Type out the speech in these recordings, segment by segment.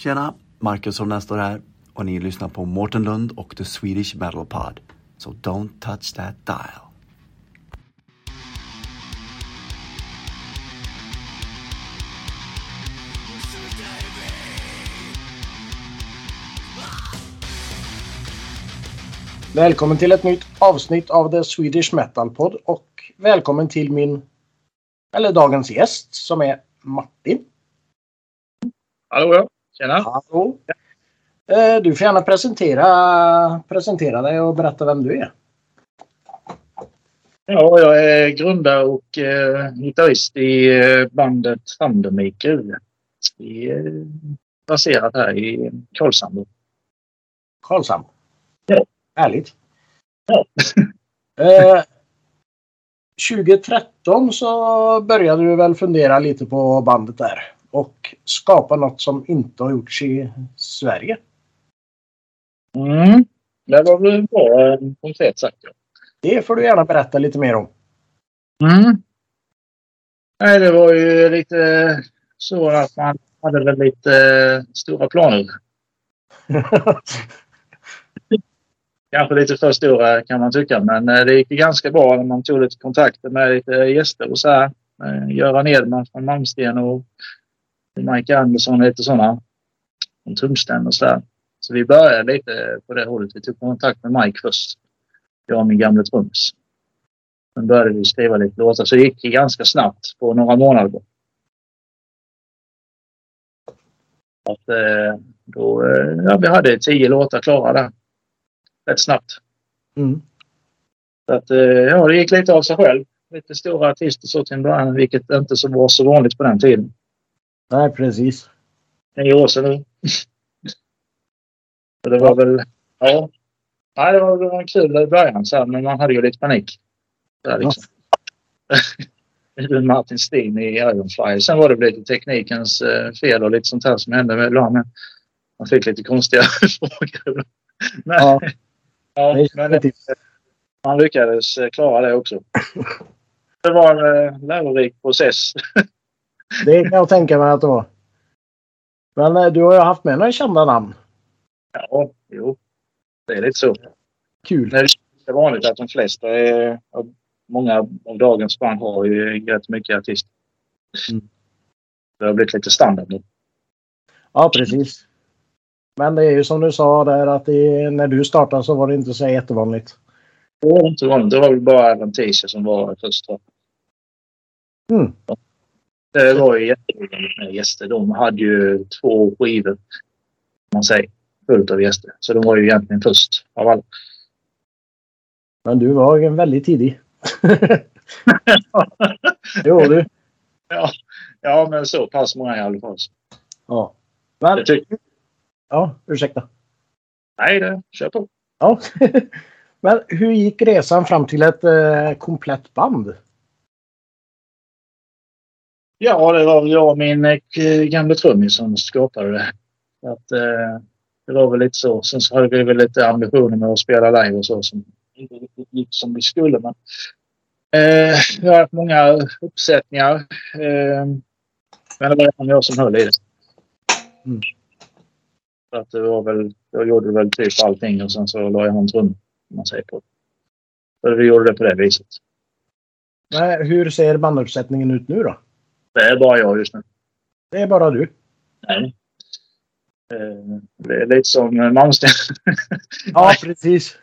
Tjena! Marcus Holmén står här och ni lyssnar på Mårten Lund och The Swedish Metal Pod. So don't touch that dial. Välkommen till ett nytt avsnitt av The Swedish Metal Pod och välkommen till min, eller dagens gäst som är Martin. Hallå ja, tjena. Hallå. Eh, Du får gärna presentera, presentera dig och berätta vem du är. Ja, jag är grundare och eh, gitarrist i eh, bandet Thundermaker. Vi är baserat här i Karlshamn. Karlshamn. Ja. Härligt. Ja. Eh, 2013 så började du väl fundera lite på bandet där och skapa något som inte har gjorts i Sverige. Mm. Det var väl bra eh, konkret sagt. Ja. Det får du gärna berätta lite mer om. Mm. Nej, det var ju lite så att man hade väl lite eh, stora planer. Kanske lite för stora kan man tycka, men eh, det gick ganska bra när man tog lite kontakter med lite gäster och så här. Eh, Göran Edman från Malmsten och Mike Andersson och lite sådana. Från Tumsten och så där. Så vi började lite på det hållet. Vi tog kontakt med Mike först. Jag och min gamla trummis. Sen började vi skriva lite låtar. Så det gick ganska snabbt på några månader. Att, eh, då, eh, ja, vi hade tio låtar klara där. Rätt snabbt. Mm. Så att, eh, ja, det gick lite av sig själv. Lite stora artister så till en början, vilket inte så var så vanligt på den tiden. Nej, precis. Nio år sedan nu. Det var väl... Ja. Nej, det var, det var kul i början så här, men man hade ju lite panik. Där, liksom. Martin Steen i Ironfly. Sen var det lite teknikens eh, fel och lite sånt här som hände med. Men man fick lite konstiga frågor. Men, Ja, ja, det men man lyckades eh, klara det också. Det var en eh, lärorik process. Det kan jag tänka mig att det var. Men eh, du har ju haft med några kända namn. Ja, jo. Det är lite så. Kul. Det är vanligt att de flesta är... Många av dagens band har ju rätt mycket artister. Mm. Det har blivit lite standard nu. Ja, precis. Men det är ju som du sa där att det, när du startade så var det inte så jättevanligt. Det var inte vanligt. Det var väl bara Avantasia som var först. Mm. Det var ju jätteroligt med gäster. De hade ju två skivor, man säger, fullt av gäster. Så de var ju egentligen först av alla. Men du var ju en väldigt tidig. jo du. ja, ja, men så pass många i alla fall. Ja. Men, tycker, ja, ursäkta. nej, det, kör på. Ja. Men hur gick resan fram till ett eh, komplett band? Ja, det var väl jag och min eh, gamla trummis som skapade det. Att, eh, det var väl lite så. Sen så hade vi väl lite ambitioner med att spela live och så som inte riktigt gick som vi skulle. Men, eh, vi har haft många uppsättningar. Eh, men det var jag som höll i det. Mm. Så att det var väl, jag gjorde väl typ allting och sen så la jag trum, om man säger på. Så vi gjorde det på det viset. Nej, hur ser banduppsättningen ut nu då? Det är bara jag just nu. Det är bara du. Nej. Eh, Det är lite som Malmsten. Ja, precis.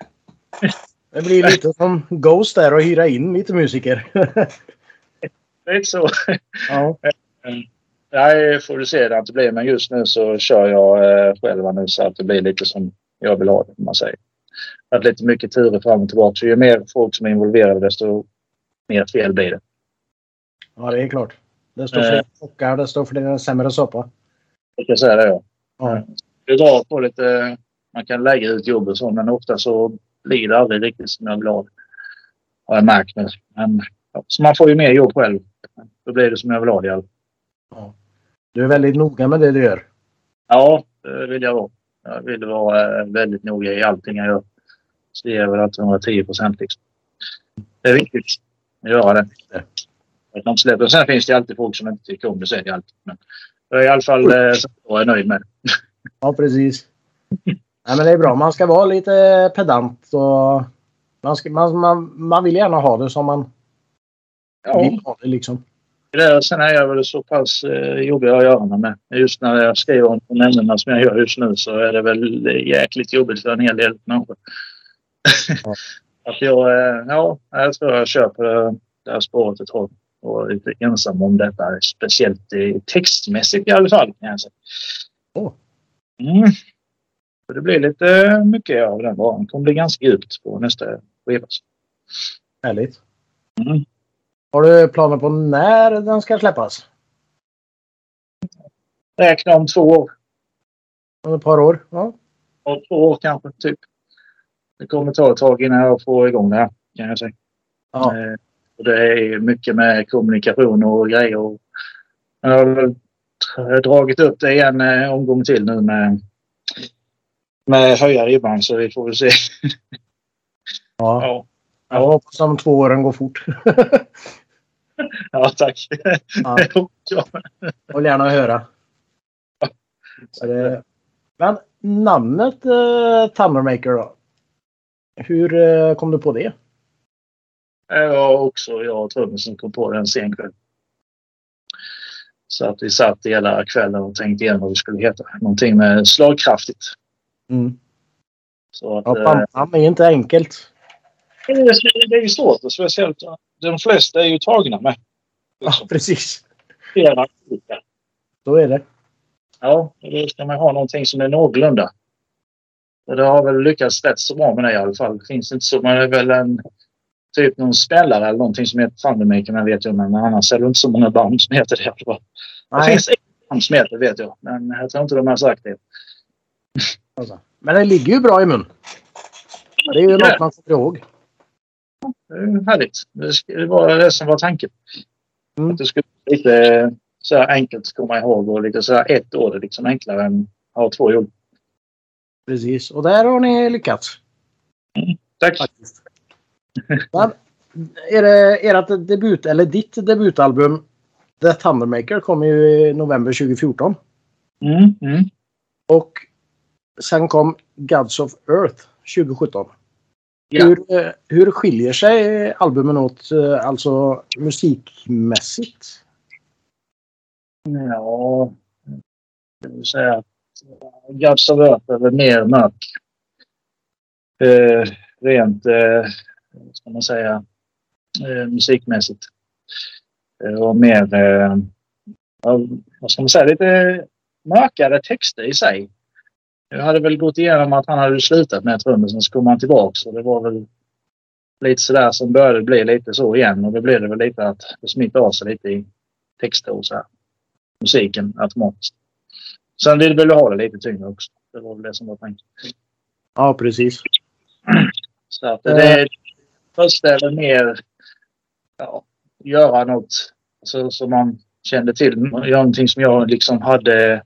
Det blir lite som Ghost där och hyra in lite musiker. lite så. ja. Nej, får du se det att det blir. Men just nu så kör jag eh, själva nu så att det blir lite som jag vill ha det, man säger. Att lite mycket turer fram och tillbaka. Så ju mer folk som är involverade desto mer fel blir det. ja, det är klart. Desto fler Eh. kockar, desto fler sämre soppa. Jag kan säga det ja. Ja. Det drar på lite. Man kan lägga ut jobb och så men ofta så blir det aldrig riktigt som jag ha det. Har jag märkt nu. Men, ja, så man får ju mer jobb själv. Då blir det som jag vill ha det i alla fall. Du är väldigt noga med det du gör. Ja, det vill jag vara. Jag vill vara eh, väldigt noga i allting jag gör. Så det är väl att 110 procent liksom. Det är viktigt att göra det. Att de släpper. Sen finns det alltid folk som inte tycker om det. Det alltid. Men jag är i alla fall eh, jag är nöjd med det. Ja, precis. Nej, men det är bra. Man ska vara lite pedant och man, ska, man, man, man vill gärna ha det som man Ja, vill ha det liksom. det, sen är jag väl så pass eh, jobbig att göra med. Just när jag skriver om ämnena som jag gör just nu så är det väl jäkligt jobbigt för en hel del människor. Ja. att jag, eh, ja, jag tror jag köper det här spåret ett tag och lite ensam om detta. Speciellt eh, textmässigt i alla fall. Kan jag säga. Åh. Mm. Så det blir lite mycket av den varan. Det kommer bli ganska djupt på nästa skiva. Härligt. Mm. Har du planer på när den ska släppas? Räkna om två år. Om ett par år? Ja. Och två år kanske, typ. Det kommer ta ett tag innan jag får igång det här, kan jag säga. ja. Och det är mycket med kommunikation och grejer. Och jag har dragit upp det en eh, omgång till nu med, med höja ribban, så vi får väl se. ja. Ja, Jag hoppas de två åren går fort. ja tack. Ja. ja. Jag vill gärna höra. Men namnet eh, Thundermaker då? Hur eh, kom du på det? Jag och också jag och trummisen kom på det en sen kväll. Så att vi satt hela kvällen och tänkte igenom vad vi skulle heta. Någonting med slagkraftigt. Mm. Så att, Ja, eh, bandnamn är inte enkelt. det är- det ju svårt speciellt de flesta är ju tagna med. Ja, precis. Flera olika. Så är det. Ja, då ska man ha någonting som är någorlunda. Och det har väl lyckats rätt så bra med det i alla fall. Det finns inte så, man är väl en typ någon spelare eller någonting som heter Thundermaker, men vet jag. Men annars är det inte så många band som heter det. Det Nej, finns ett band som heter det vet jag, men jag tror inte de har sagt det. alltså. Men det ligger ju bra i mun. Det är ju något man kommer ihåg. Det är härligt. Det, var det som var tanken. Mm. Att det skulle bli lite så här enkelt komma ihåg och lite så här ett år är liksom enklare än att ha två jobb. Precis. Och där har ni lyckats. Tack! Faktiskt. Men, är det ert debut, eller ditt debutalbum The Thundermaker kom ju i november 2014. Mm, mm. Och sen kom Gods of Earth 2017. Ja. Hur, eh, hur skiljer sig albumen åt, eh, alltså musikmässigt? Ja, jag vill säga att Guds of Earth är mer mörk. Eh, rent, eh, ska man säga, eh, musikmässigt. Eh, och mer, eh, vad ska man säga, lite mörkare texter i sig. Jag hade väl gått igenom att han hade slutat med trummisen så kom han tillbaks och det var väl lite sådär som började bli lite så igen och då blev det väl lite att det smittade av sig lite i texter och så här musiken automatiskt. Sen vill vi ha det lite tyngre också. Det var väl det som var tanken. Ja, precis. Så att det första väl mer ja, göra något så, som man kände till. Någonting som jag liksom hade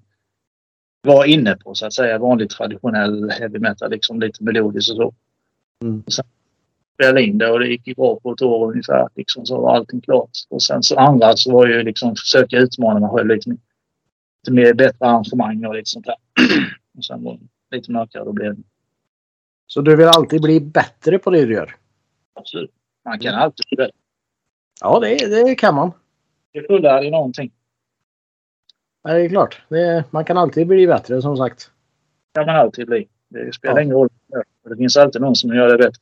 var inne på så att säga. Vanlig traditionell heavy metal. Liksom lite melodiskt och så. Mm. Och sen spelade in det och det gick bra på ett år ungefär. Liksom, så var allting klart. Och sen så andra så var ju liksom försöka utmana mig själv lite. Lite mer bättre arrangemang och lite sånt där. och sen var det lite mörkare då blev det. Så du vill alltid bli bättre på det du gör? Absolut. Man kan alltid bli. Ja, det, det kan man. Det är fullärd i någonting. Ja, Det är klart. Det, man kan alltid bli bättre som sagt. kan man alltid bli. Det spelar Ja. ingen roll. Det finns alltid någon som gör det bättre.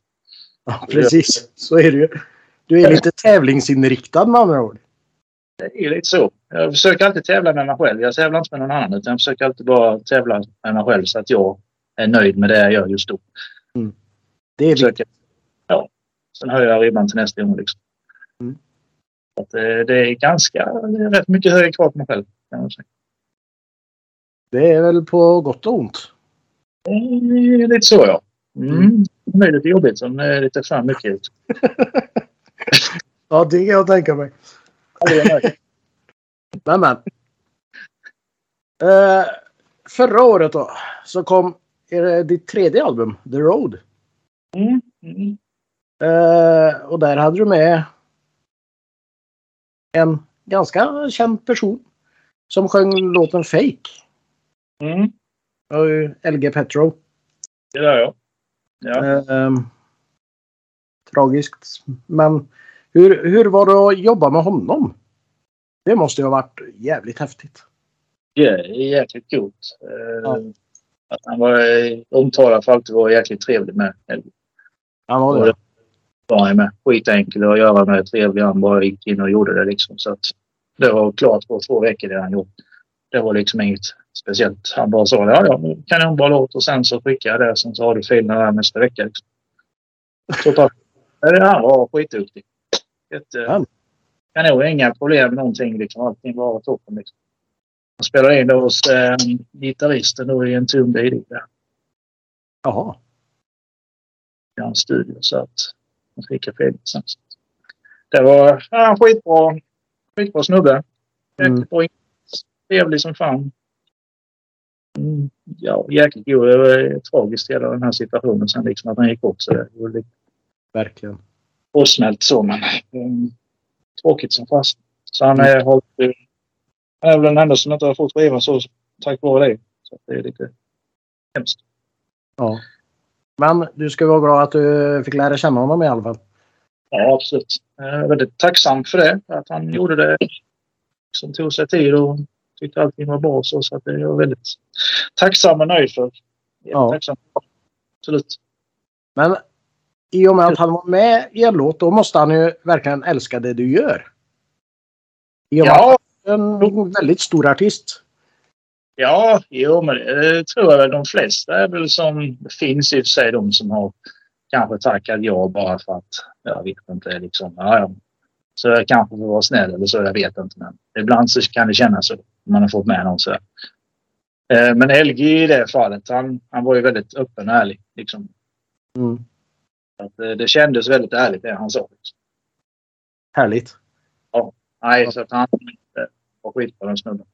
Ja, precis. Så är det ju. Du är lite tävlingsinriktad med andra ord. Det är lite så. Jag försöker alltid tävla med mig själv. Jag tävlar inte med någon annan utan jag försöker alltid bara tävla med mig själv så att jag är nöjd med det jag gör just då. Det är viktigt. Sen höjer jag ribban till nästa gång. Liksom. Mm. Att det, det är ganska det är rätt mycket högre krav på mig själv. Kan man säga. Det är väl på gott och ont. Det är lite så ja. Mm. Det är lite jobbigt om det är lite för mycket. Ja, det kan jag tänka mig. Är. Men, men. Eh, förra året då så kom er, ditt tredje album, The Road. Mm. Mm. Eh, och där hade du med en ganska känd person som sjöng låten Fake. Mm. LG Petro. Det gör jag. Ja. Ehm, tragiskt. Men hur, hur var det att jobba med honom? Det måste ju ha varit jävligt häftigt. Är jäkligt coolt. Eh, Ja. Att han var eh, omtalad för att alltid vara jäkligt trevlig med. Han var det. Var med. Skitenkel att göra med. Trevlig. Han bara gick in och gjorde det liksom. Så att det var klart på två veckor det han gjort. Det var liksom inget speciellt. Han bara sa ja, ja, kanonbra låt och sen så skickade jag det. Sen så har du filerna där nästa vecka. Liksom. Så tack. Han var skitduktig. Jätte, kanon. Inga problem någonting. Liksom. Allting var toppen. Liksom. Han spelade in det hos eh, gitarristen då i en tom Jaha. i hans studio. Så att han skickade filen sen. Det var ja, skitbra. Skitbra snubbe. Mm. Jäkligt. Trevlig som fan. Mm, ja, jäkligt god. Det var tragiskt hela den här situationen sen liksom att han gick bort. Så det var lite Verkligen. påsmält så men um, tråkigt som fast. Så han är, har, han är väl den enda som inte har fått skiva så tack vare det. Så det är lite hemskt. Ja. Men du ska vara glad att du fick lära känna honom i alla fall. Ja, absolut. Jag är väldigt tacksam för det. Att han gjorde det. Som tog sig tid och tyckte allting var bra. Så, så att det är jag väldigt tacksam och nöjd för. Ja. Tacksam. Absolut. Men i och med att han var med i en låt, då måste han ju verkligen älska det du gör. I och med Ja, att han är en väldigt stor artist. Ja, jo, men det tror jag väl de flesta är väl som... Det finns i och för sig de som har kanske tackat ja bara för att, jag vet inte, liksom, ja, ja. Så jag kanske får vara snäll eller så, jag vet inte. Men ibland så kan det kännas så. om Man har fått med någon så. Eh, Men LG i det fallet, han, han var ju väldigt öppen och ärlig. Liksom. Mm. Att eh, det kändes väldigt ärligt det han sa. Liksom. Härligt. Nej, så att han eh, var skitbra den snubben.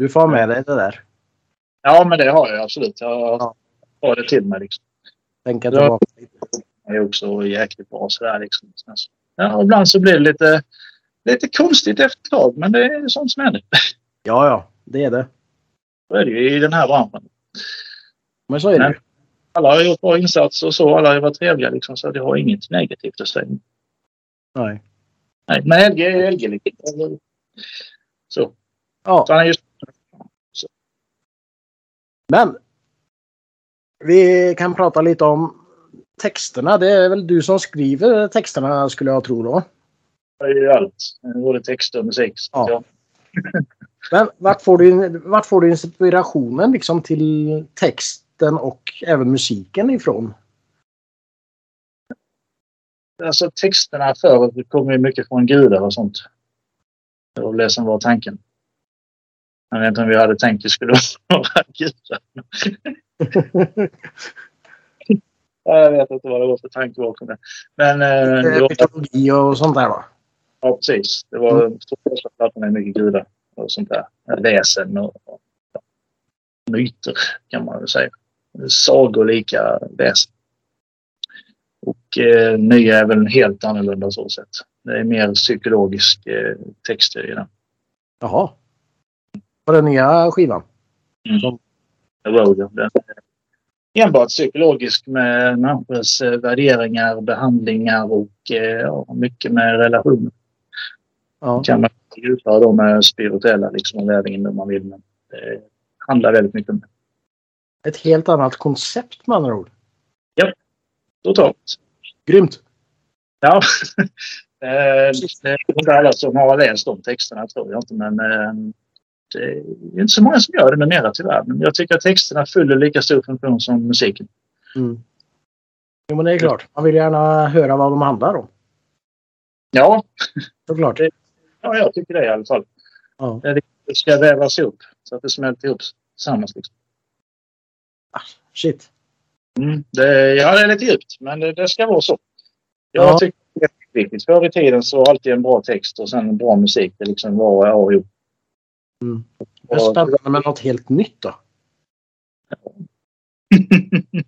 Du får med dig det där. Ja, men det har jag absolut. Jag Ja. har det till mig. Liksom. Tänka tillbaka. är också jäkligt bra sådär liksom. Ja, ibland så blir det lite, lite konstigt efter ett tag, men det är sånt som händer. Ja, ja. Det är det. Så är det ju i den här branschen. Men så är det ju. Alla har gjort bra insatser och så. Alla har varit trevliga liksom, så det har inget negativt att säga. Nej. Nej, men LG är LG liksom. Så. Ja, så han är just men. Vi kan prata lite om texterna. Det är väl du som skriver texterna skulle jag tro då. är ju allt. Både text och musik. Ja. ja. Men vart får du, vart får du inspirationen liksom till texten och även musiken ifrån? Alltså texterna förr kommer ju mycket från gudar och sånt. Det var det som var tanken. Jag vet inte om vi hade tänkt att det skulle vara gudar. Ja, Jag vet inte vad det var för tanke bakom det. Men eh, det var, Mytologi och sånt där va? ja, precis. Det var mm. första plattan mycket gudar och sånt där. Väsen och, och myter kan man väl säga. Sagolika väsen. Och eh, nya är väl helt annorlunda så sätt. Det är mer psykologisk eh, texter i den. Jaha. På den nya skivan? Ja. Den är enbart psykologisk med människors eh, värderingar, behandlingar och eh, ja, mycket med relationer. Ja. kan man djupare då med spirituella liksom, och värderingen om man vill. Men det handlar väldigt mycket om det. Ett helt annat koncept med andra ord. Totalt. Grymt! Ja. Eh, det är inte alla som har läst de texterna tror jag inte men det är inte så många som gör det numera tyvärr. Men jag tycker att texterna fyller lika stor funktion som musiken. Mm. Jo men det är klart. Man vill gärna höra vad de handlar om. Ja, Såklart. Ja jag tycker det i alla fall. Ja. Det ska vävas ihop så att det smälter ihop tillsammans. Liksom. Shit. Mm, det, ja, det är lite djupt, men det, det ska vara så. Jag Ja. tycker det är viktigt. Förr i tiden så alltid en bra text och sen en bra musik. Det liksom var A och O. Mm. Det är spännande med något helt nytt då.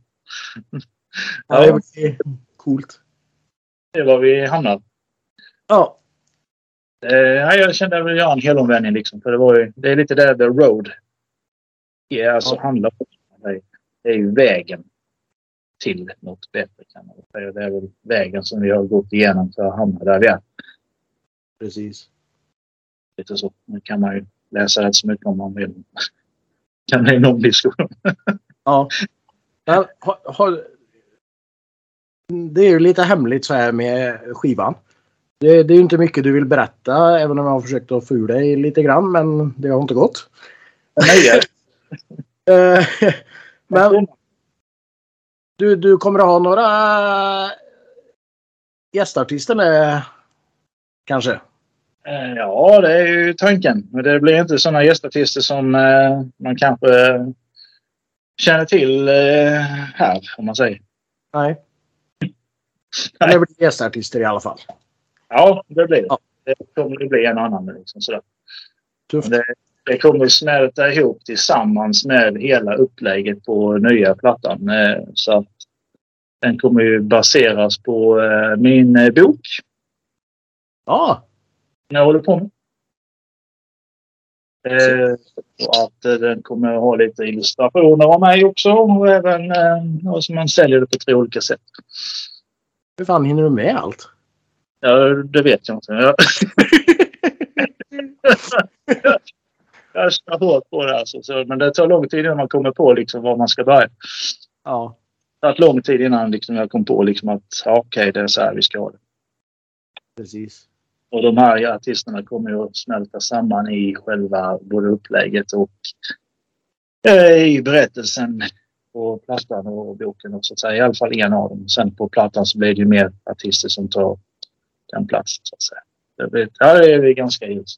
Ja, det blir coolt. Det är var vi hamnar. Ja. Eh, ja, jag kände att jag ville göra en helomvändning. Liksom, för det, var ju, det är lite där the road ja, alltså Ja. handlar om. Det, det är ju vägen till något bättre kan man säga. Det är väl vägen som vi har gått igenom för att hamna där vi är. Precis. Lite så. Nu kan man ju läsa rätt så mycket om man vill. kan bli en lång diskussion. Ja. Men, har, har, det är ju lite hemligt så här med skivan. Det, det är ju inte mycket du vill berätta även om jag har försökt att få ur dig lite grann men det har inte gått. Nej, Eh, men du, du kommer att ha några gästartister med kanske? Eh, Ja, det är ju tanken. Men det blir inte sådana gästartister som eh, man kanske känner till eh, här, om man säger. Nej. Men det blir gästartister i alla fall. Ja, det blir det. Ja. Det kommer det bli en annan. Liksom, sådär. Tufft. Det, det kommer smälta ihop tillsammans med hela upplägget på nya plattan. Så att den kommer ju baseras på min bok Ja, jag håller på med. Eh, och att eh, den kommer att ha lite illustrationer av mig också och även eh, så man säljer det på tre olika sätt. hur fan hinner du med allt? Ja, det vet jag inte. Jag, jag står hårt på det alltså, så, men det tar lång tid innan man kommer på liksom var man ska börja. Ja, Det har tagit lång tid innan liksom, jag kom på liksom, att ja, okej, det är så här vi ska ha det. precis. Och de här artisterna kommer ju att smälta samman i själva både upplägget och eh, i berättelsen på plattan och boken. Och så att säga. I alla fall en av dem. Sen på plattan så blir det ju mer artister som tar den platsen. Så att säga. Det, blir, ja, det är vi ganska ljus.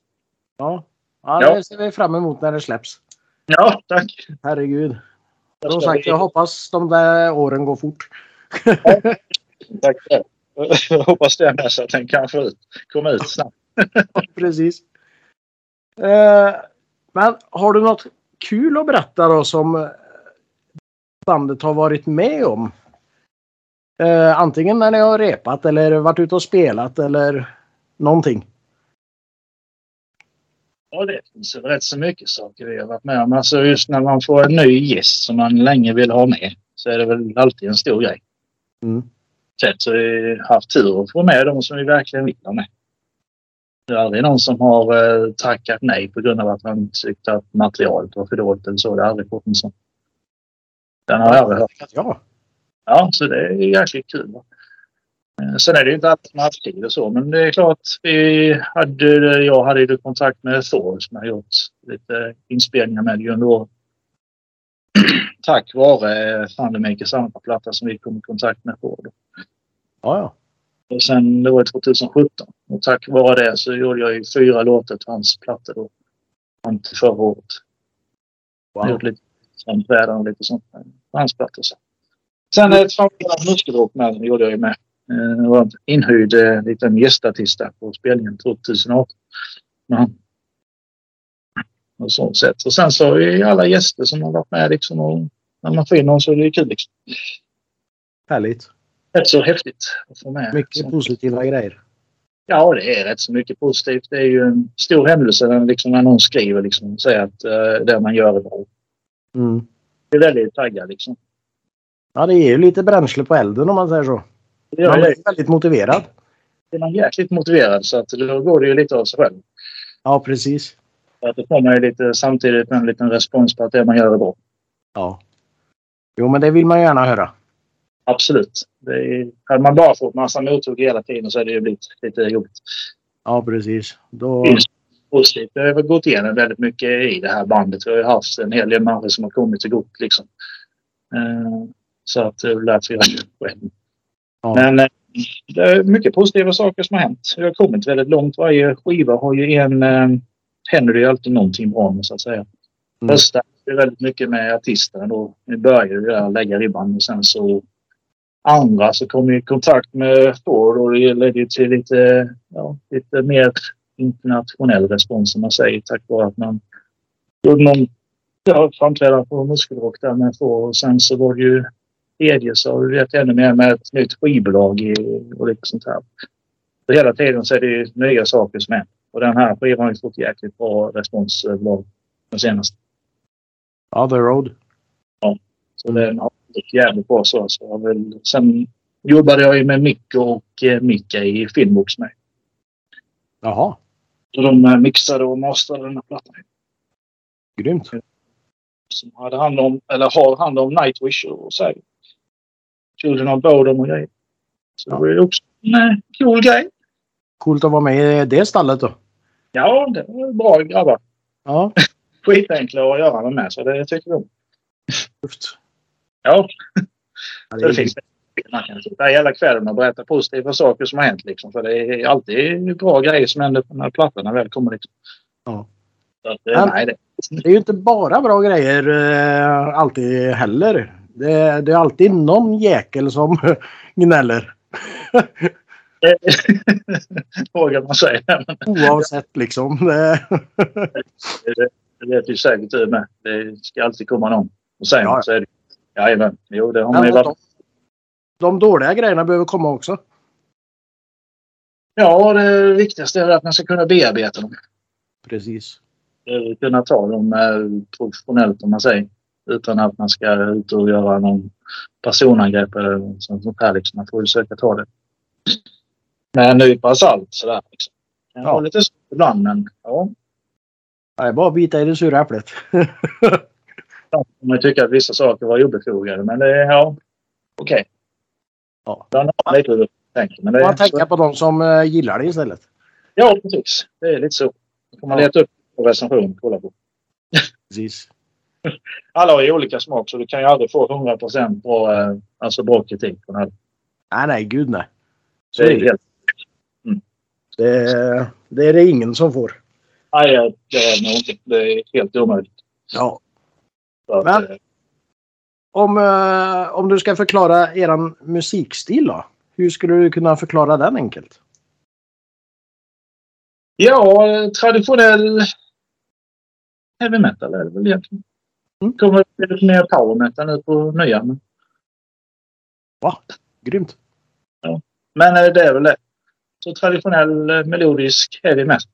Ja. ja, Ja. det ser vi fram emot när det släpps. Ja, tack. Herregud. Jag Som sagt, jag hoppas de där åren går fort. Tack. Jag hoppas det med så att den kan få ut, komma ut snabbt. Precis. Eh, men har du något kul att berätta då som eh, bandet har varit med om? Eh, antingen när ni har repat eller varit ute och spelat eller någonting. Ja, det finns rätt så mycket saker vi har varit med om. Alltså just när man får en ny gäst som man länge vill ha med så är det väl alltid en stor grej. Mm. Sett så har vi haft tur att få med de som vi verkligen vill ha med. Det är aldrig någon som har eh, tackat nej på grund av att man tyckte att materialet var för dåligt eller så. Det har aldrig fått en sån. Den har jag aldrig hört. Ja, Ja, så det är jäkligt kul. va. Eh, Sen är det ju inte alltid som har haft tid och så, men det är klart. Vi hade, jag hade ju kontakt med Thor som jag gjort lite inspelningar med under året. Tack vare Thundermakers andra platta som vi kom i kontakt med Thor. Då. ja, ja. Och sen det var 2017. Och tack vare det så gjorde jag ju fyra låtar till hans platta då. Fram till förra året. Jag har Wow. gjort lite sånt väder och lite sånt på hans platta. Så. Sen ett framförallt muskelrock med den gjorde jag ju med. Eh, Det var en inhyrd eh, liten gästartist där på spelningen 2018. Ja. Och så sätt. Och sen så är det alla gäster som har varit med liksom. Och när man får in någon så är det kul liksom. Härligt. Rätt så häftigt att få med. Mycket Så- positiva grejer. Ja, det är rätt så mycket positivt. Det är ju en stor händelse när, liksom, när någon skriver liksom, och säger att uh, det man gör är bra. Mm. Det är väldigt taggad liksom. Ja, det ger ju lite bränsle på elden om man säger så. Det Man blir väldigt motiverad. är man jäkligt motiverad så att då går det ju lite av sig själv. Ja, precis. Så att då får man ju lite, samtidigt en liten respons på att det man gör är bra. Ja. Jo, men det vill man gärna höra. Absolut. Det är, hade man bara fått massa mothugg hela tiden så hade det ju blivit lite jobbigt. Ja, precis. Då... Positivt. Vi har gått igenom väldigt mycket i det här bandet. Vi har ju haft en hel del människor som har kommit och gått liksom. Eh, Så att det är väl därför jag själv. Ja. Men eh, det är mycket positiva saker som har hänt. Vi har kommit väldigt långt. Varje skiva har ju en... eh, Händer det ju alltid någonting bra med så att säga. Mm. Första är väldigt mycket med artisterna då. Vi började ju lägga ribban och sen så andra så kom vi i kontakt med Thor och det ledde till lite, ja, lite mer internationell respons som man säger tack vare att man gjorde någon ja, framträdande på Muskelrock där med Thor och sen så var det ju tredje så har vi vet ännu mer med ett nytt skivbolag i, och lite sånt här. Så hela tiden så är det ju nya saker som händer. Och den här skivan har ju fått jäkligt bra respons överlag den senaste. Ja, The Road. Så den har gått jävligt bra så. så jag vill, sen jobbade jag ju med Micke och eh, Micke i Filmbox med. Jaha, Så de eh, mixade och masterade den här plattan. grymt. Som hade hand om, eller har hand om Nightwish och så. Children of Bodom och grejer. Så det Ja. var ju också en eh, cool grej. Coolt att vara med i det stallet då. Ja, det var bra grabbar. Ja, Skitenkla att göra med, så det tycker om. tufft. Ja, Ja, så det finns man kan sitta hela kvällen och berätta positiva saker som har hänt. Liksom. För det är alltid bra grejer som händer när väl kommer. Liksom. Ja. Att, eh, Men- nej, det, Det är ju inte bara bra grejer eh, alltid heller. Det, det är alltid någon jäkel som gnäller. vågar man säga. Oavsett liksom. Det, det, det vet ju säkert du med. Det ska alltid komma någon och säga Ja. något så är det. Jajamän. Jo, det har man ju varit. de, de dåliga grejerna behöver komma också. Ja, det viktigaste är att man ska kunna bearbeta dem. Precis. Kunna ta dem eh, professionellt om man säger. Utan att man ska ut och göra någon personangrepp eller något sånt här. Liksom. Man får ju försöka ta det med en nypa salt. Sådär, liksom. Det Ja. vara lite svårt ibland men ja. Det är bara att bita i det sura äpplet. Man tycker att vissa saker var obefogade men det är ja, okej. Ja. Ibland har man tänker. Men det Man på de som eh, gillar det istället. Ja, precis. Det är lite så. Då får man Ja. leta upp på recension och kolla på. Precis. Alla har ju olika smak så du kan ju aldrig få 100% bra, eh, alltså bra kritik på den här. Nej, nej, gud nej. Så Det är det. helt, Det, det är det ingen som får. nej, det är nog inte. Det är helt omöjligt. Ja. Att, Men- eh, Om, eh, om du ska förklara eran musikstil då? Hur skulle du kunna förklara den enkelt? Ja, traditionell heavy metal är det väl egentligen. Mm. kommer lite mer power metal nu på nya. Men, Grymt. men eh, det är väl det. Så traditionell eh, melodisk heavy metal.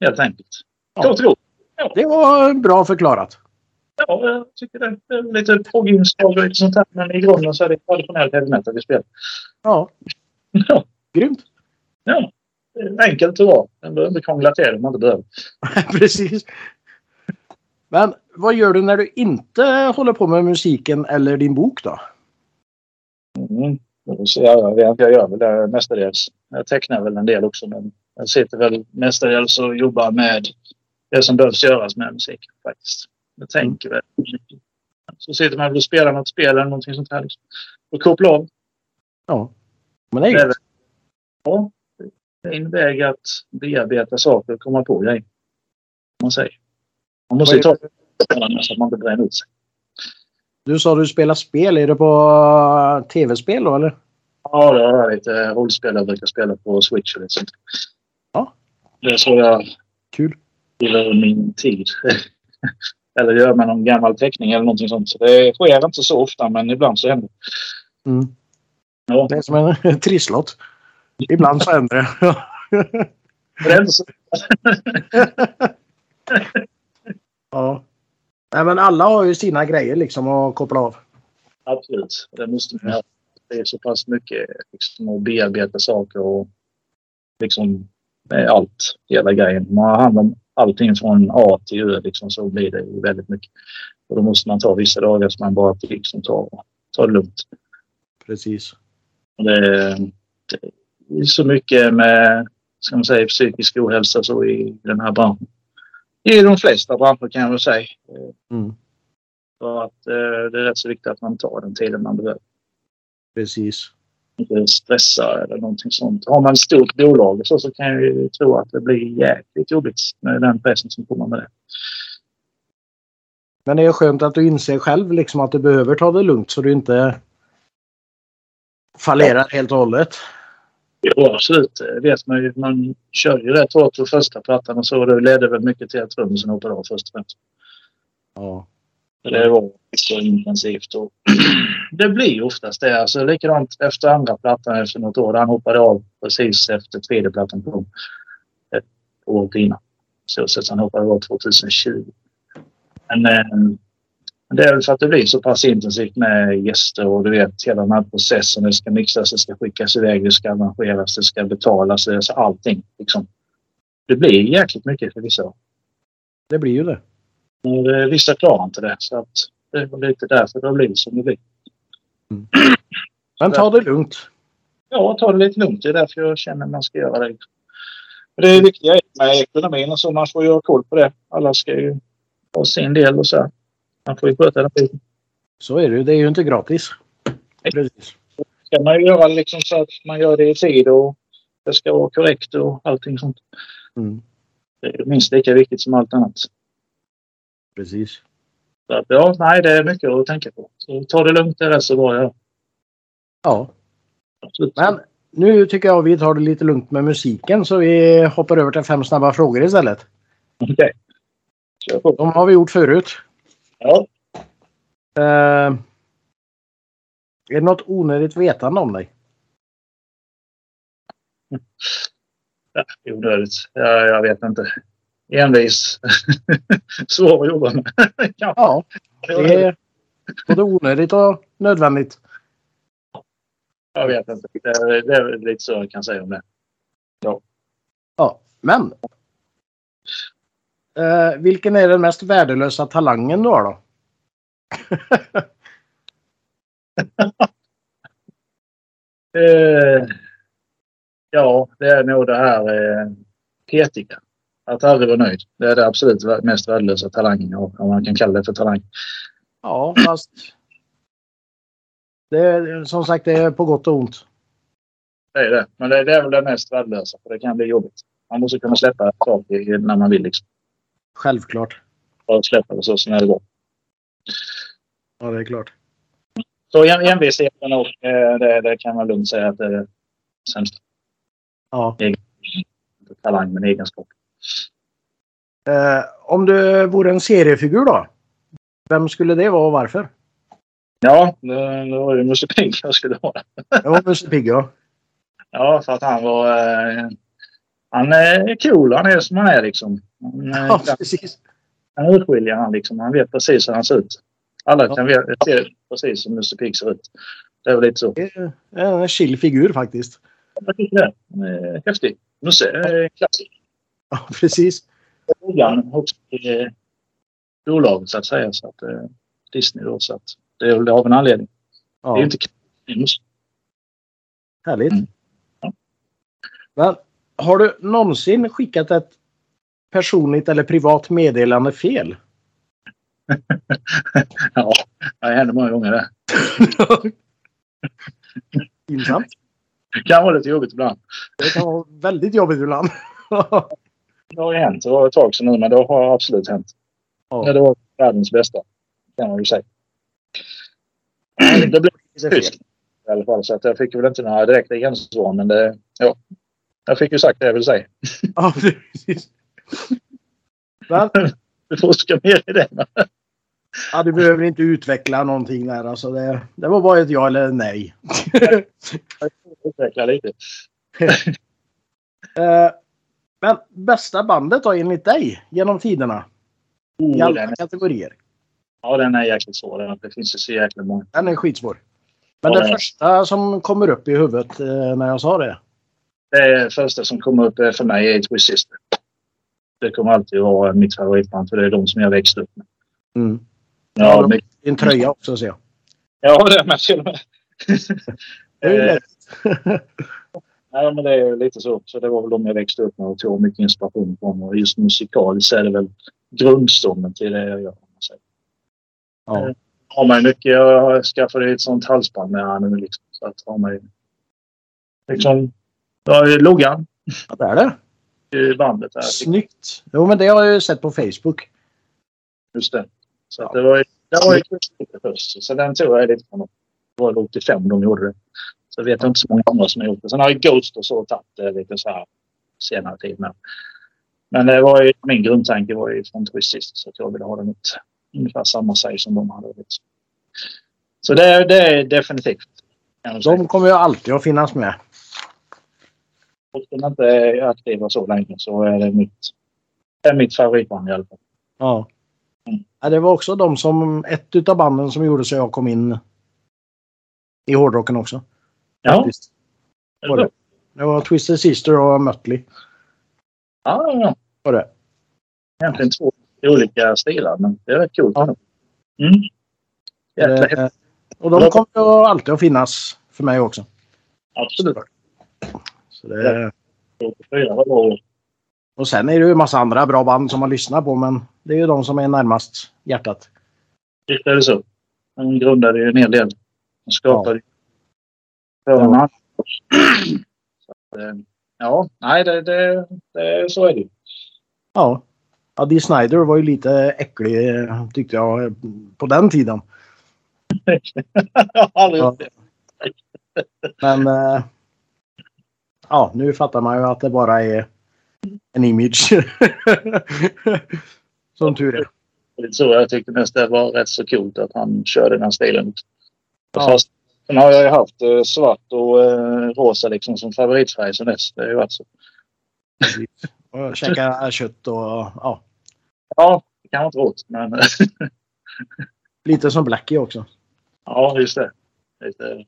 Helt enkelt. Ja. Kort och gott. Det var bra förklarat. Ja, jag tycker det. är lite progginslag och lite sånt här. Men i grunden så är det traditionell heavy metal vi spelar. Ja, Ja, grymt. ja. Enkelt och bra. Man behöver inte krångla till det om man inte behöver. Precis. Men vad gör du när du inte håller på med musiken eller din bok då? Mm. Jag, jag gör väl det mestadels. Jag tecknar väl en del också men jag sitter väl mestadels och jobbar med det som behövs göras med musiken faktiskt. Jag tänker väl mycket. Så sitter man väl och spelar något spel eller någonting sånt här. Liksom. Och kopplar av. Ja. Men det är Det gött. Ja, det är en väg att bearbeta saker och komma på grejer. Man säger. Man måste ju ta det så att man inte bränner ut sig. Du sa du spelar spel. Är det på eh, tv-spel då eller? Ja, det har jag lite rollspel jag brukar spela på Switch och lite sånt. Ja. Det så jag Kul. fyller min tid. eller gör med någon gammal teckning eller någonting sånt. Så det sker inte så ofta men ibland så händer det. Mm. Ja. Det är som en trisslott. Ibland så händer det. Ja. Nej, men alla har ju sina grejer liksom att koppla av. Absolut. Det måste man göra. Det är så pass mycket liksom, att bearbeta saker och liksom med allt, hela grejen. Man har hand om allting från A till Ö liksom, så blir det ju väldigt mycket. Och då måste man ta vissa dagar som man bara liksom tar, tar det lugnt. Precis. Det, det är så mycket med ska man säga, psykisk ohälsa så i den här branschen. I de flesta branscher kan jag väl säga. Mm. Så att eh, det är rätt så viktigt att man tar den tiden man behöver. Precis. Inte stressa eller någonting sånt. Har man ett stort bolag så, så kan jag ju tro att det blir jäkligt jobbigt med den pressen som kommer med det. Men det är skönt att du inser själv liksom att du behöver ta det lugnt så du inte fallerar helt och hållet. Jo, absolut. Det vet man ju. Man kör ju rätt hårt på första plattan och så. Det ledde väl mycket till att trummisen hoppade av först och främst. Ja. Det var så intensivt. Och det blir oftast det. Alltså, likadant efter andra plattan efter något år. Han hoppade av precis efter tredje plattan kom. Ett år innan. Så, så att han hoppade av 2020. Men eh, det är väl för att det blir så pass intensivt med gäster och du vet hela den här processen. Det ska mixas, det ska skickas iväg, det ska arrangeras, det ska betalas, Alltså allting. Liksom. Det blir jäkligt mycket för vissa. Det blir ju det. Och eh, vissa klarar inte det. Så att det är lite därför det har blivit som det blir. Men ta det lugnt. Ja, ta det lite lugnt. Det är därför jag känner att man ska göra det. Men det är viktiga med ekonomin och så. Man får ha koll på det. Alla ska ju ha sin del och så. Man får ju sköta den biten. Så är det ju. Det är ju inte gratis. Precis. ska man ju göra liksom så att man gör det i tid och det ska vara korrekt och allting sånt. Mm. Det är minst lika viktigt som allt annat. Precis. Så ja, nej, det är mycket att tänka på. Så ta det lugnt, det är rätt så bra. Ja. Ja. Absolut. Men nu tycker jag vi tar det lite lugnt med musiken så vi hoppar över till fem snabba frågor istället. Okej. Kör på. De har vi gjort förut. Ja. Eh, är det något onödigt vetande om dig? Ja, onödigt. Ja, jag vet inte. Envis. Svår att jobba med. ja. Ja, det är både onödigt och nödvändigt. Jag vet inte. Det är, det är lite så jag kan säga om det. Ja, men. Eh, vilken är den mest värdelösa talangen du har då? Eh, ja, det är nog det här eh, petiga. Att aldrig vara nöjd. Det är det absolut mest värdelösa talangen jag har, om man kan kalla det för talang. Ja, fast. Det är, som sagt, det är på gott och ont. Det är det. Men det, det är väl det mest värdelösa, för det kan bli jobbigt. Man måste kunna släppa saker när man vill. Liksom. Självklart. Bara släppa det så, är det bra. Ja, det är klart. Så en- envisheten och eh, det, det kan man lugnt säga att det är det sämsta. Ja. Inte talang, men egenskap. Eh, om du vore en seriefigur då? Vem skulle det vara och varför? Ja, det, det var ju Musse Pigg jag skulle vara. Det var Musse Pigg, ja. Ja, för att han var... Eh, han är cool. Han är som han är liksom. Han, eh, Ja, precis. han urskiljer han liksom. Han vet precis hur han ser ut. Alla kan se precis som Musse Pigg ser ut. Det är väl lite så. Det är En chill figur faktiskt. Jag tycker det. Häftig. Musse är klassisk. Ja, precis. Början i eh, bolaget så att säga. Så att, eh, Disney då. Så att det är av en anledning. Det är Ja, inte Musse. härligt. Mm. Ja. Men har du någonsin skickat ett personligt eller privat meddelande fel? ja, det händer många gånger det. Pinsamt. Det kan vara lite jobbigt ibland. Det kan vara väldigt jobbigt ibland. Det har ju hänt. Det var ett tag sedan nu, men det har absolut hänt. Ja. Det var världens bästa, kan man ju säga. Det blev tyst i alla fall, så att jag fick väl inte några direkta gensvar, men det, ja. Jag fick ju sagt det jag vill säga. Ja, precis. Men, Du forskar mer i det. ja, du behöver inte utveckla någonting där. Alltså det, det var bara ett ja eller nej. Jag Utveckla lite. Eh, Men bästa bandet då enligt dig genom tiderna? I Oh, alla den, kategorier. ja, den är jäkligt svår. Det finns ju så jäkla många. Den är skitsvår. Men Ja, det första som kommer upp i huvudet eh, när jag sa det. Det första som kommer upp är för mig är Twist Sister. Det kommer alltid vara mitt favoritband, för det är de som jag växte upp med. Mm. Ja, Ja, mycket- En tröja också ser jag. ja det är med till och med. Eh. Ja, men det är lite så. Så det var väl de jag växte upp med och tog mycket inspiration från. Och just musikaliskt är det väl grundstommen till det jag gör. om man säger. Ja. Har man mycket. Jag skaffade ett sånt halsband med här nu liksom. Så att har man ju liksom. Ju loggan Ja, det är det. i bandet där. Snyggt. Jo, men det har jag ju sett på Facebook. Just det. Så att det var ju, det var ju först. Så den tog jag lite från dem. Det var 85 de gjorde det. Så vet jag inte så många andra som har gjort det. Sen har ju Ghost och så tagit det lite så här senare tid. Men, men det var ju, min grundtanke var ju från Twist. Så att jag ville ha den ut ungefär samma size som de hade. Så det, är- det är definitivt. De kommer ju alltid att finnas med. Och de inte är aktiva så länge så är det mitt, det är mitt favoritband i alla fall. Ja. Mm. Ja, det var också de som, ett utav banden som gjorde så jag kom in i hårdrocken också. Ja, faktiskt. Var det. det var Twisted Sister och Mötley. ja, ja, ja. Var det. Egentligen två olika stilar, men det är rätt coolt. Ja. Mm. Jäkla. Eh, och de kommer ju alltid att finnas för mig också. Absolut. Så det, 84 var bra. och sen är det ju en massa andra bra band som man lyssnar på men det är ju de som är närmast hjärtat. Visst är det så. Han grundade ju en hel del. Han skapade Ja. Ja. eh, ja, nej, det, det, det, så är det. Ja. Dee Snider var ju lite äcklig eh, tyckte jag på den tiden. Ja. det. Men eh, ja, nu fattar man ju att det bara är en image. Som tur är. Så jag tyckte mest det var rätt så coolt att han körde den stilen. Ja. Fast, sen har jag ju haft eh, svart och eh, rosa liksom som favoritfärg sen dess. Det har ju varit så. Och käka kött och ja, Ja, det kan vara inte rått, men lite som Blackie också. ja, just det. Lite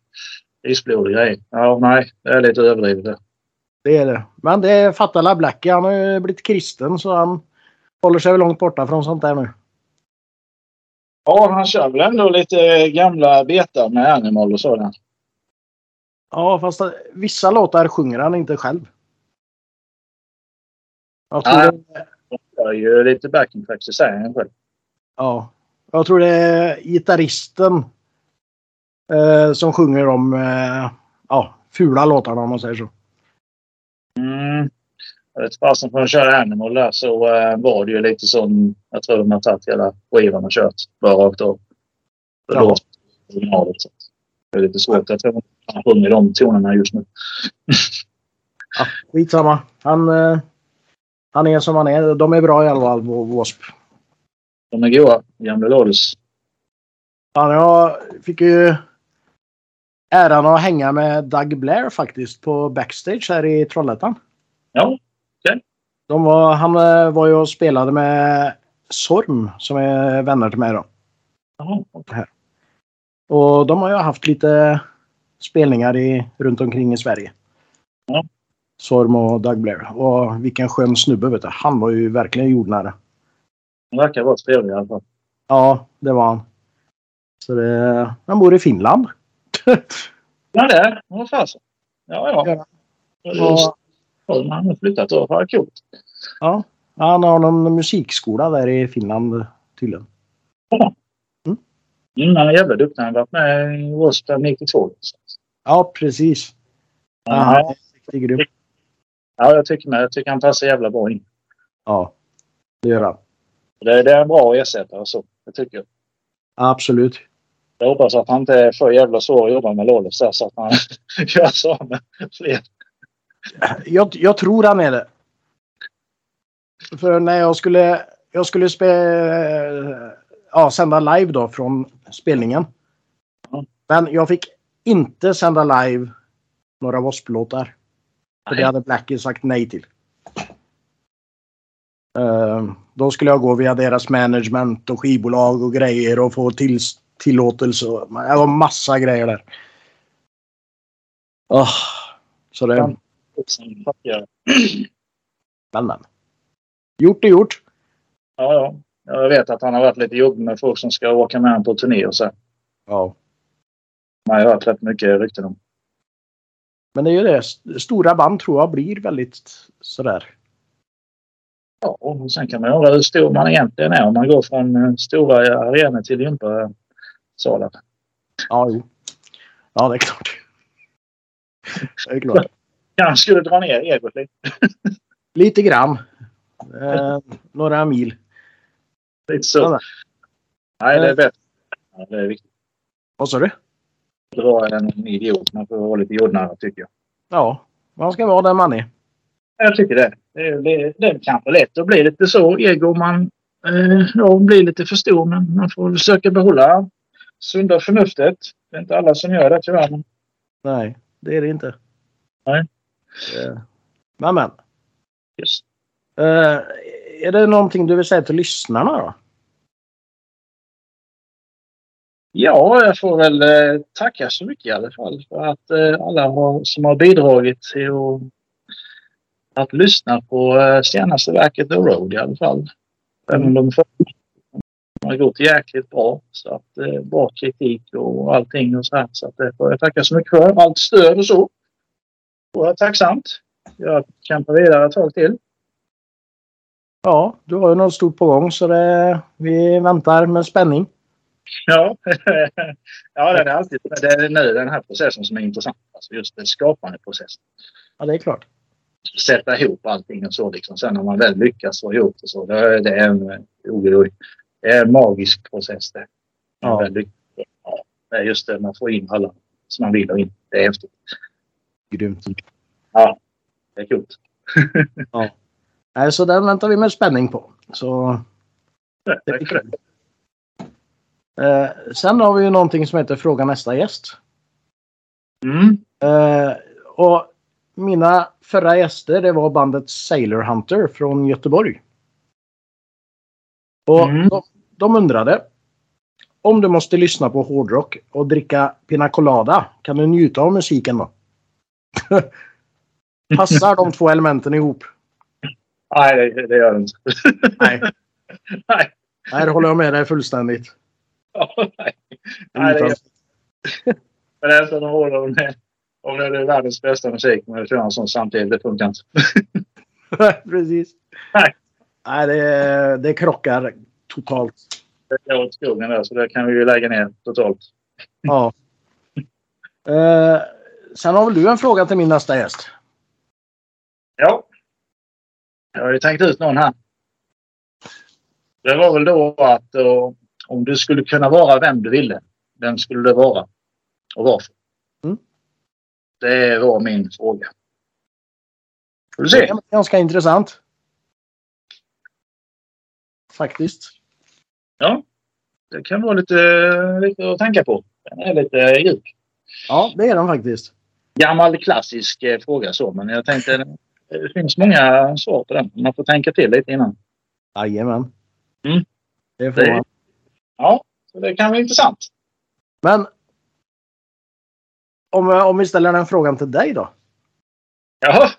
isblodig grej. Ja, nej, det är lite överdrivet det. Det är det. Men det fattar la Blackie. Han har ju blivit kristen så han håller sig väl långt borta från sånt där nu. Ja, han kör väl ändå lite gamla betar med Animal och sådant. Ja, fast vissa låtar sjunger han inte själv. Jag tror, Nej. det, Han kör ju lite backing tracks, säger han själv. ja, jag tror det är gitarristen eh, som sjunger de eh, ja, fula låtarna om man säger så. Mm. Jag vet fasen för att köra Animal där så eh, var det ju lite som jag tror de har tagit hela skivan och kört bara rakt av. För Ja. då originalet. Så det är lite svårt. Jag tror inte han sjunger de tonerna just nu. Ja, skitsamma. Han, eh, han är som han är. De är bra i alla fall, W.A.S.P. De är goa. Gamla Lawless. Ja, jag fick ju äran att hänga med Doug Blair faktiskt på backstage här i Trollhättan. Ja, De var, han eh, var ju och spelade med Sorm som är vänner till mig då. Jaha. Och de har ju haft lite spelningar i, runt omkring i Sverige. Ja. Sorm och Doug Blair. Och vilken skön snubbe vet du. Han var ju verkligen jordnära. De verkar vara trevliga i alla fall. Ja, det var han. Så det, han bor i Finland. Ja, det är Vad fasen. Ja, ja. Ja. Och han har flyttat då. Vad coolt. Ja, han har någon musikskola där i Finland tydligen. Mm, han är jävla duktig. Han har varit med i Wasp 92. Ja, precis. Ja, han Ja, är riktigt grym. ja, jag tycker med. Jag tycker han passar jävla bra in. Ja, det gör han. Det, det är en bra ersättare så. Det tycker jag. Absolut. Jag hoppas att han inte är för jävla svår att jobba med där så att han gör så med fler. Jag, jag tror han är det. För när jag skulle, jag skulle spe, ja, sända live då från spelningen. Men jag fick inte sända live några W.A.S.P-låtar. För det hade Blackie sagt nej till. Eh, då skulle jag gå via deras management och skivbolag och grejer och få till, tillåtelse. Det var massa grejer där. Åh, så det... Men, men. Gjort är gjort. Ja, ja. Jag vet att han har varit lite jobbig med folk som ska åka med honom på turné och så. Ja. Man har ju hört rätt mycket rykten om. Men det är ju det. St- Stora band tror jag blir väldigt sådär. Ja, och sen kan man undra hur stor man egentligen är om man går från eh, stora arenor till gympasalar. Ja, jo. Ja, det är klart. Det är klart. Kanske skulle dra ner egot lite. Lite grann. Eh, några mil. lite så. Ja, Nej, det är bättre. Ja, det är viktigt. Vad sa du? dra en idiot. Man får vara lite jordnära tycker jag. Ja, man ska vara den man är. Jag tycker det. Det är, det, det är kanske lätt att bli lite så ego man eh, ja, blir lite för stor. Men man får försöka behålla sunda förnuftet. Det är inte alla som gör det tyvärr. Nej, det är det inte. Nej. Eh, Men, men. just. Eh, är det någonting du vill säga till lyssnarna då? Ja, jag får väl eh, tacka så mycket i alla fall för att eh, alla har, som har bidragit till att, att lyssna på eh, senaste verket The Road i alla fall. Även om de har gått jäkligt bra. Så att, eh, bra kritik och allting och så här. Så att jag tacka så mycket för. Allt stöd och så. Och är tacksamt. Jag kämpar vidare ett tag till. Ja, du har ju något stort på gång så det, vi väntar med spänning. Ja, ja det är alltid det är nu den här processen som är intressant. Alltså just den skapande processen. Ja, det är klart. Sätta ihop allting och så liksom. Sen när man väl lyckas få ihop det så. Det är, det är en, oj, det är en magisk process det. Ja. Ja, det är just det, man får in alla som man vill ha in. Det är häftigt. Grymt. Ja, det är coolt. Nej, så den väntar vi med spänning på. Så, Tack för det. eh, sen har vi ju någonting som heter Fråga nästa gäst. Mm. Eh, och mina förra gäster det var bandet Sailor Hunter från Göteborg. Och Mm. de, de undrade. Om du måste lyssna på hårdrock och dricka Pina Colada, kan du njuta av musiken då? Passar de två elementen ihop? Nej, det, det gör det inte. Nej. Nej. Nej, det håller jag med dig fullständigt. Ja, nej. Nej, det, men det är någon roll om det, om det är världens bästa musik men jag kör en sån samtidigt. Det funkar inte. Precis. Nej. Nej, det, det krockar totalt. Det går åt skogen där så det kan vi ju lägga ner totalt. Ja. Eh, sen har väl du en fråga till min nästa gäst? Ja. Jag har ju tänkt ut någon här. Det var väl då att eh, om du skulle kunna vara vem du ville. Vem skulle det vara? Och varför? Mm. Det var min fråga. Får du Det se. är ganska intressant. Faktiskt. Ja. Det kan vara lite, lite att tänka på. Den är lite djup. Ja, det är den faktiskt. Gammal klassisk eh, fråga så men jag tänkte eh, det finns många svar på den. Man får tänka till lite innan. Jajamän. Mm. Det får man. Ja, så det kan vara intressant. Men om, om vi ställer den frågan till dig då. Jaha.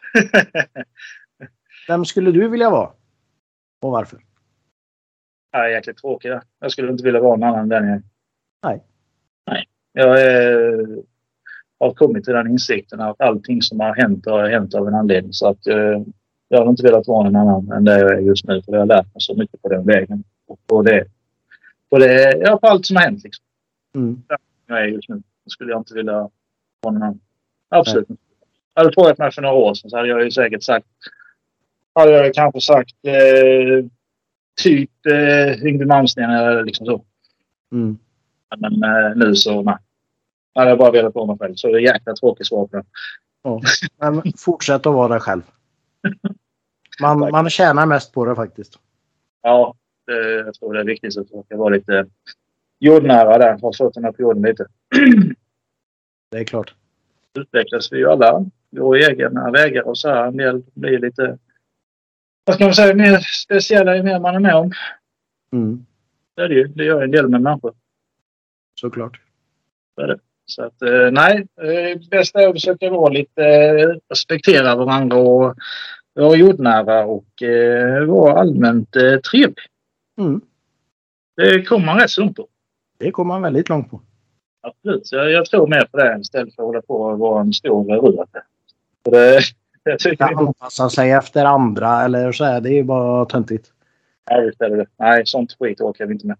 Vem skulle du vilja vara? Och varför? Jag är jäkligt tråkig. Jag skulle inte vilja vara någon annan än den jag är. Nej. Nej. Jag är, har kommit till den insikten att allting som har hänt har hänt av en anledning. Så att eh, jag har inte velat vara någon annan än det jag är just nu. För jag har lärt mig så mycket på den vägen. Och på det, på det, ja, på allt som har hänt liksom. Mm. Jag är just nu. Då skulle jag inte vilja vara någon annan. Absolut inte. Hade du frågat mig för några år sedan så hade jag ju säkert sagt hade jag kanske sagt eh, typ eh, Yngwie Malmsteen eller liksom så. Mm. Men eh, nu så nej. Jag hade bara velat vara mig själv. Så det är jäkla tråkigt svar på det. Ja. Men fortsätt att vara dig själv. Man, man tjänar mest på det faktiskt. Ja, det, jag tror det är viktigt att jag vara lite jordnära där. Ha fötterna på jorden lite. Det är klart. Utvecklas vi ju alla. Går egna vägar och så här. En del blir lite vad ska man säga, mer speciella ju mer man är med om. Mm. Det är det ju. Det gör en del med människor. Såklart. Så att eh, nej, eh, bäst är att försöka vara lite, eh, respektera varandra och vara jordnära och eh, vara allmänt eh, trevlig. Mm. Det kommer man rätt så långt på. Det kommer man väldigt långt på. Absolut. Jag, jag tror mer på det istället för att hålla på och vara en stor. Så det, jag tycker Kan anpassa sig efter andra eller så här. Det är ju bara töntigt. Nej, är det det. Nej, sånt skit orkar vi inte med.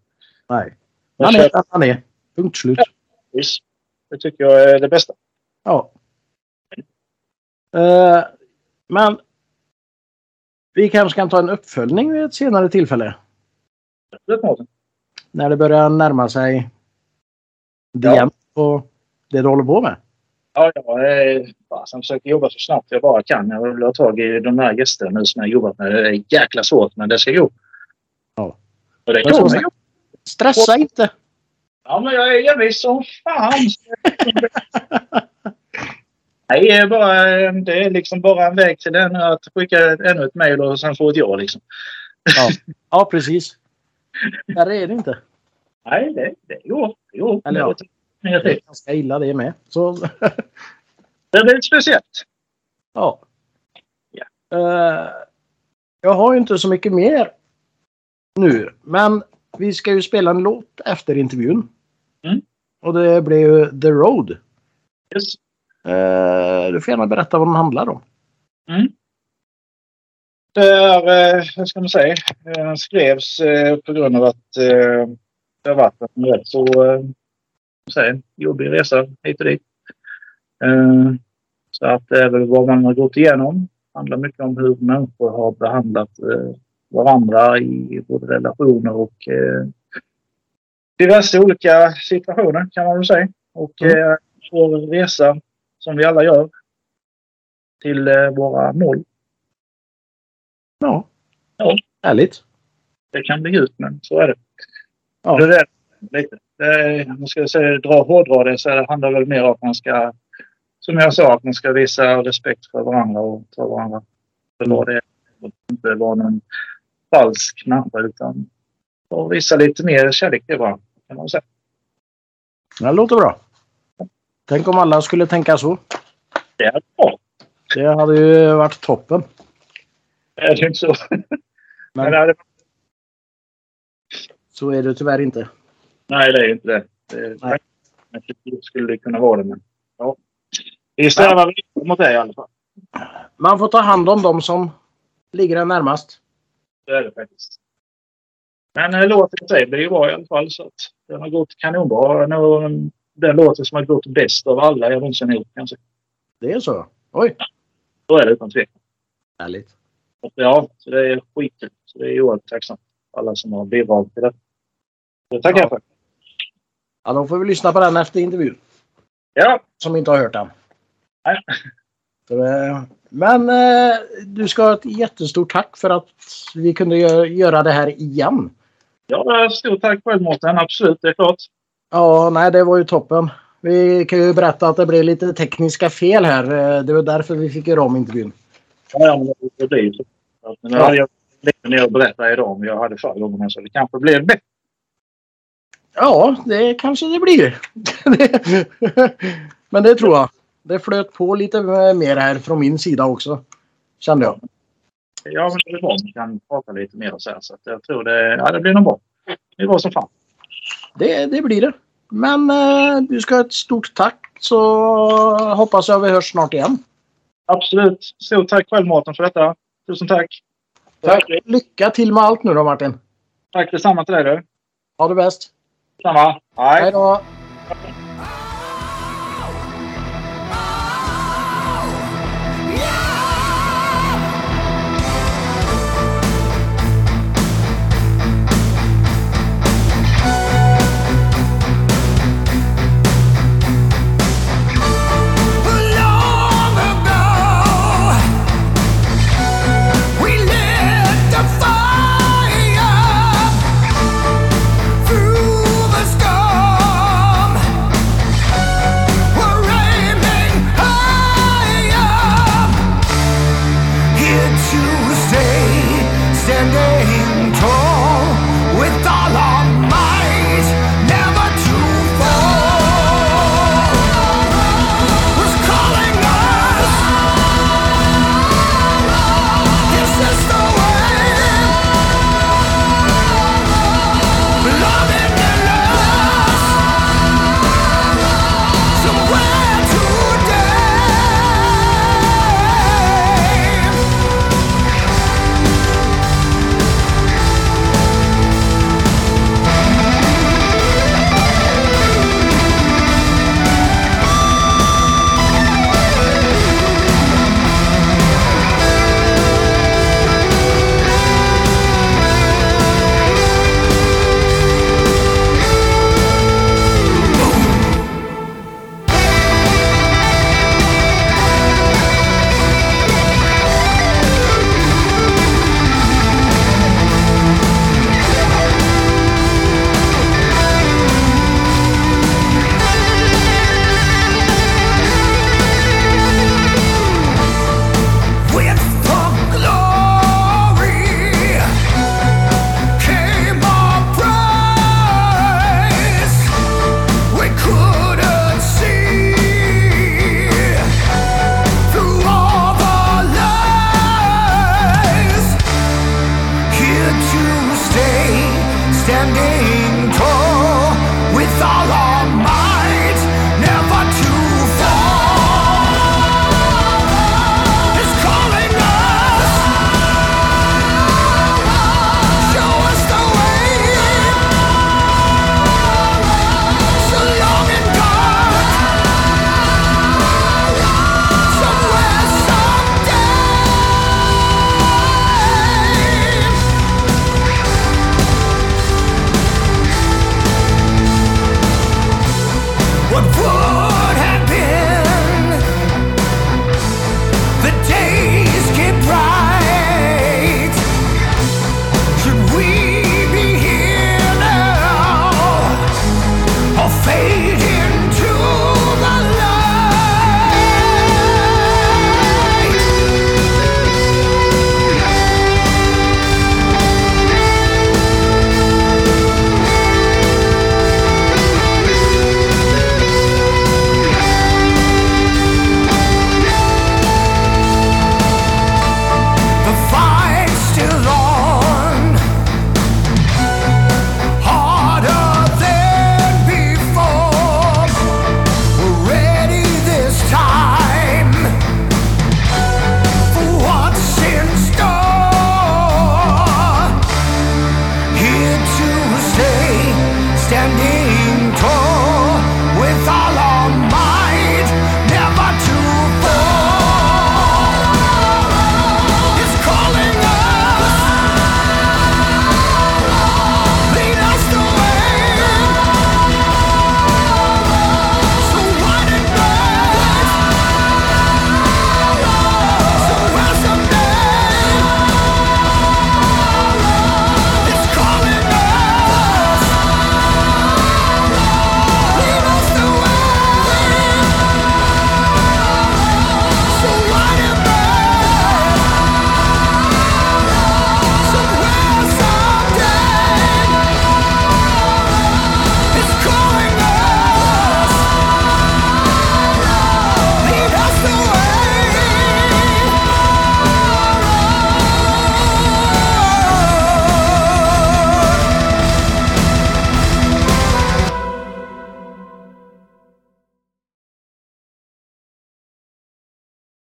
Nej. Han är han är. Punkt slut. Visst. Det tycker jag är det bästa. Ja. Eh, men vi kanske kan ta en uppföljning vid ett senare tillfälle. Mårten. När det börjar närma sig Ja. DM på det du håller på med. Ja, jag eh, fasen försöker jobba så snabbt jag bara kan. Jag vill ha tag i de här gästerna nu som jag jobbat med. Det är jäkla svårt, men det ska gå. Ja. Och det kommer gå. Stressa inte. Ja, men jag är envis som fan. Nej, det är, bara, det är liksom bara en väg till den att skicka ännu ett mejl och sen få ett ja. Liksom. Ja, precis. Där är det inte. Nej, det, det går. Det går. Eller ja. Det, det är ganska illa det med. Så... det blir speciellt. Ja. Ja. Uh, jag har ju inte så mycket mer nu, men vi ska ju spela en låt efter intervjun. Och det blir ju The Road. Yes. Uh, du får gärna berätta vad den handlar om. Mm. Det är, eh, vad ska man säga, den skrevs eh, på grund av att eh, det har varit en rätt så säga, jobbig resa hit och dit. Så att det är väl vad man har gått igenom. Det handlar mycket om hur människor har behandlat varandra i både relationer och diverse olika situationer kan man väl säga. Och mm. vår resa som vi alla gör till våra mål Ja. ja. Härligt. Det kan bli ut, men så är det. Ja. Det är lite. Det man ska säga, dra, hårdra det så det handlar väl mer om att man ska, som jag sa, att man ska visa respekt för varandra och ta varandra för vad det är. Och inte vara någon falsk människa utan och visa lite mer kärlek till varandra. Kan man säga. Det låter bra. Tänk om alla skulle tänka så. Det är bra. Det hade ju varit toppen är det inte så. Men, Men det... Så är det tyvärr inte. Nej, det är inte det. det Nej. skulle det kunna vara det. Men, ja. Vi strävar ja. mot det i alla fall. Man får ta hand om dem som ligger en närmast. Det är det faktiskt. Men äh, låten i sig blir ju bra i alla fall. Så att den har gått kanonbra. Den låten som har gått bäst av alla jag någonsin gjort kanske. Det är så? Oj! Ja, då är det utan tvekan. Härligt. Ja, så det är skitkul. Så det är oerhört tacksamt alla som har bidragit till det. Det tackar jag för. Ja, då får vi lyssna på den efter intervjun. Ja. Som inte har hört den. Nej. Så, eh, men eh, du ska ha ett jättestort tack för att vi kunde göra det här igen. Ja, stort tack själv Mårten. Absolut, det är klart. Ja, nej, det var ju toppen. Vi kan ju berätta att det blev lite tekniska fel här. Eh, det var därför vi fick göra om intervjun. Ja, men det blir så. Nu hade jag lite mer att berätta idag om jag hade förra gången så det kanske blev bättre. Ja, det kanske det blir. men det tror jag. Det flöt på lite mer här från min sida också. Kände jag. Ja, men det är bra om vi kan prata lite mer och så här. Så jag tror det, ja, det blir nog bra. Det är bra som fan. Det, det blir det. Men eh, du ska ha ett stort tack så hoppas jag vi hörs snart igen. Absolut. Stort tack själv Mårten för detta. Tusen tack. tack. Lycka till med allt nu då Martin. Tack detsamma till dig du. Ha det bäst. Samma. Hej då.